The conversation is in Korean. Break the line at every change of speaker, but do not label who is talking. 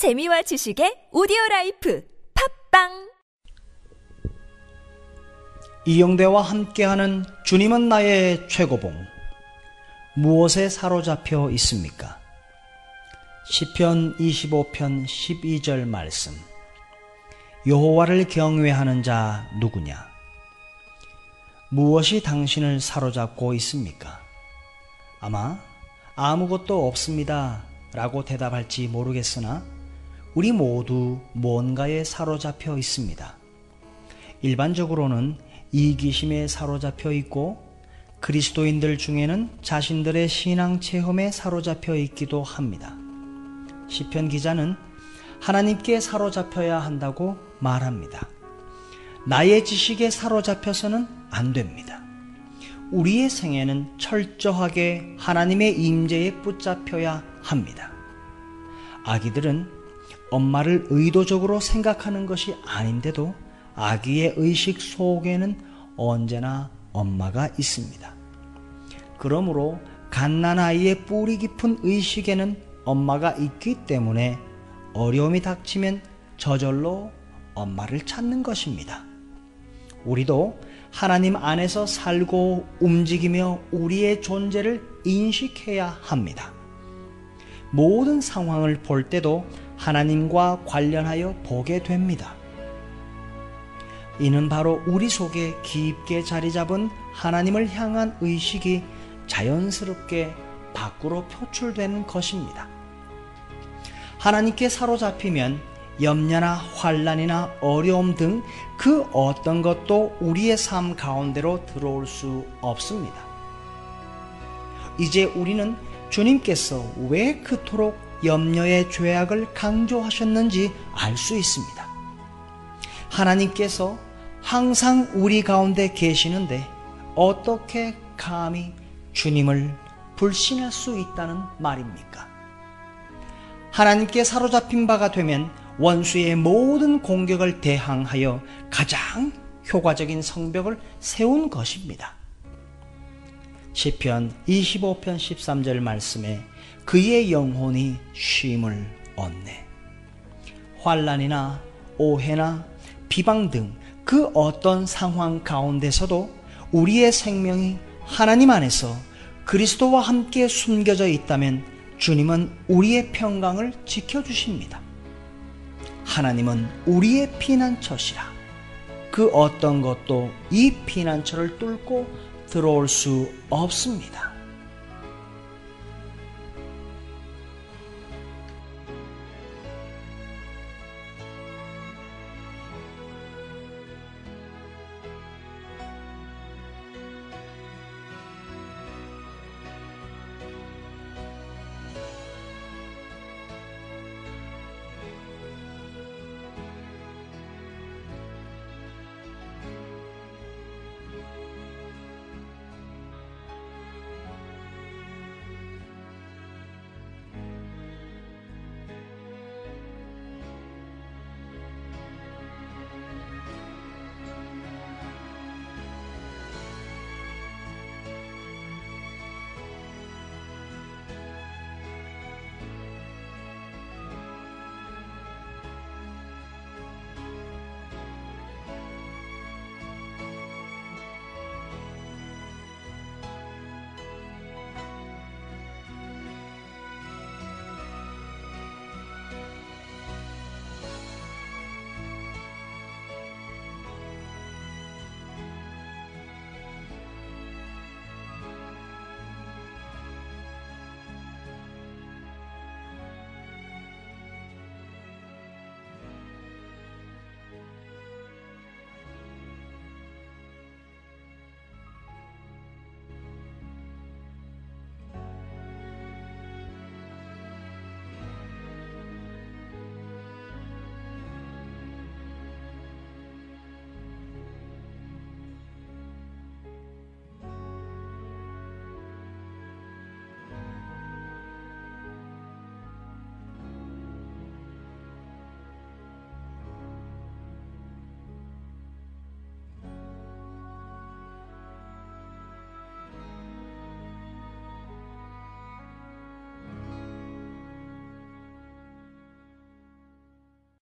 재미와 지식의 오디오 라이프 팟빵
이영대와 함께하는 주님은 나의 최고봉 무엇에 사로잡혀 있습니까? 시편 25편 12절 말씀 여호와를 경외하는 자 누구냐? 무엇이 당신을 사로잡고 있습니까? 아마 아무것도 없습니다. 라고 대답할지 모르겠으나 우리 모두 뭔가에 사로잡혀 있습니다. 일반적으로는 이기심에 사로잡혀 있고 그리스도인들 중에는 자신들의 신앙 체험에 사로잡혀 있기도 합니다. 시편 기자는 하나님께 사로잡혀야 한다고 말합니다. 나의 지식에 사로잡혀서는 안 됩니다. 우리의 생애는 철저하게 하나님의 임재에 붙잡혀야 합니다. 아기들은 엄마를 의도적으로 생각하는 것이 아닌데도 아기의 의식 속에는 언제나 엄마가 있습니다. 그러므로 갓난아이의 뿌리 깊은 의식에는 엄마가 있기 때문에 어려움이 닥치면 저절로 엄마를 찾는 것입니다. 우리도 하나님 안에서 살고 움직이며 우리의 존재를 인식해야 합니다. 모든 상황을 볼 때도 하나님과 관련하여 보게 됩니다. 이는 바로 우리 속에 깊게 자리 잡은 하나님을 향한 의식이 자연스럽게 밖으로 표출되는 것입니다. 하나님께 사로잡히면 염려나 환란이나 어려움 등 그 어떤 것도 우리의 삶 가운데로 들어올 수 없습니다. 이제 우리는 주님께서 왜 그토록 염려의 죄악을 강조하셨는지 알 수 있습니다. 하나님께서 항상 우리 가운데 계시는데 어떻게 감히 주님을 불신할 수 있다는 말입니까? 하나님께 사로잡힌 바가 되면 원수의 모든 공격을 대항하여 가장 효과적인 성벽을 세운 것입니다. 시편 25편 13절 말씀에 그의 영혼이 쉼을 얻네. 환란이나 오해나 비방 등 그 어떤 상황 가운데서도 우리의 생명이 하나님 안에서 그리스도와 함께 숨겨져 있다면 주님은 우리의 평강을 지켜주십니다. 하나님은 우리의 피난처시라. 그 어떤 것도 이 피난처를 뚫고 들어올 수 없습니다.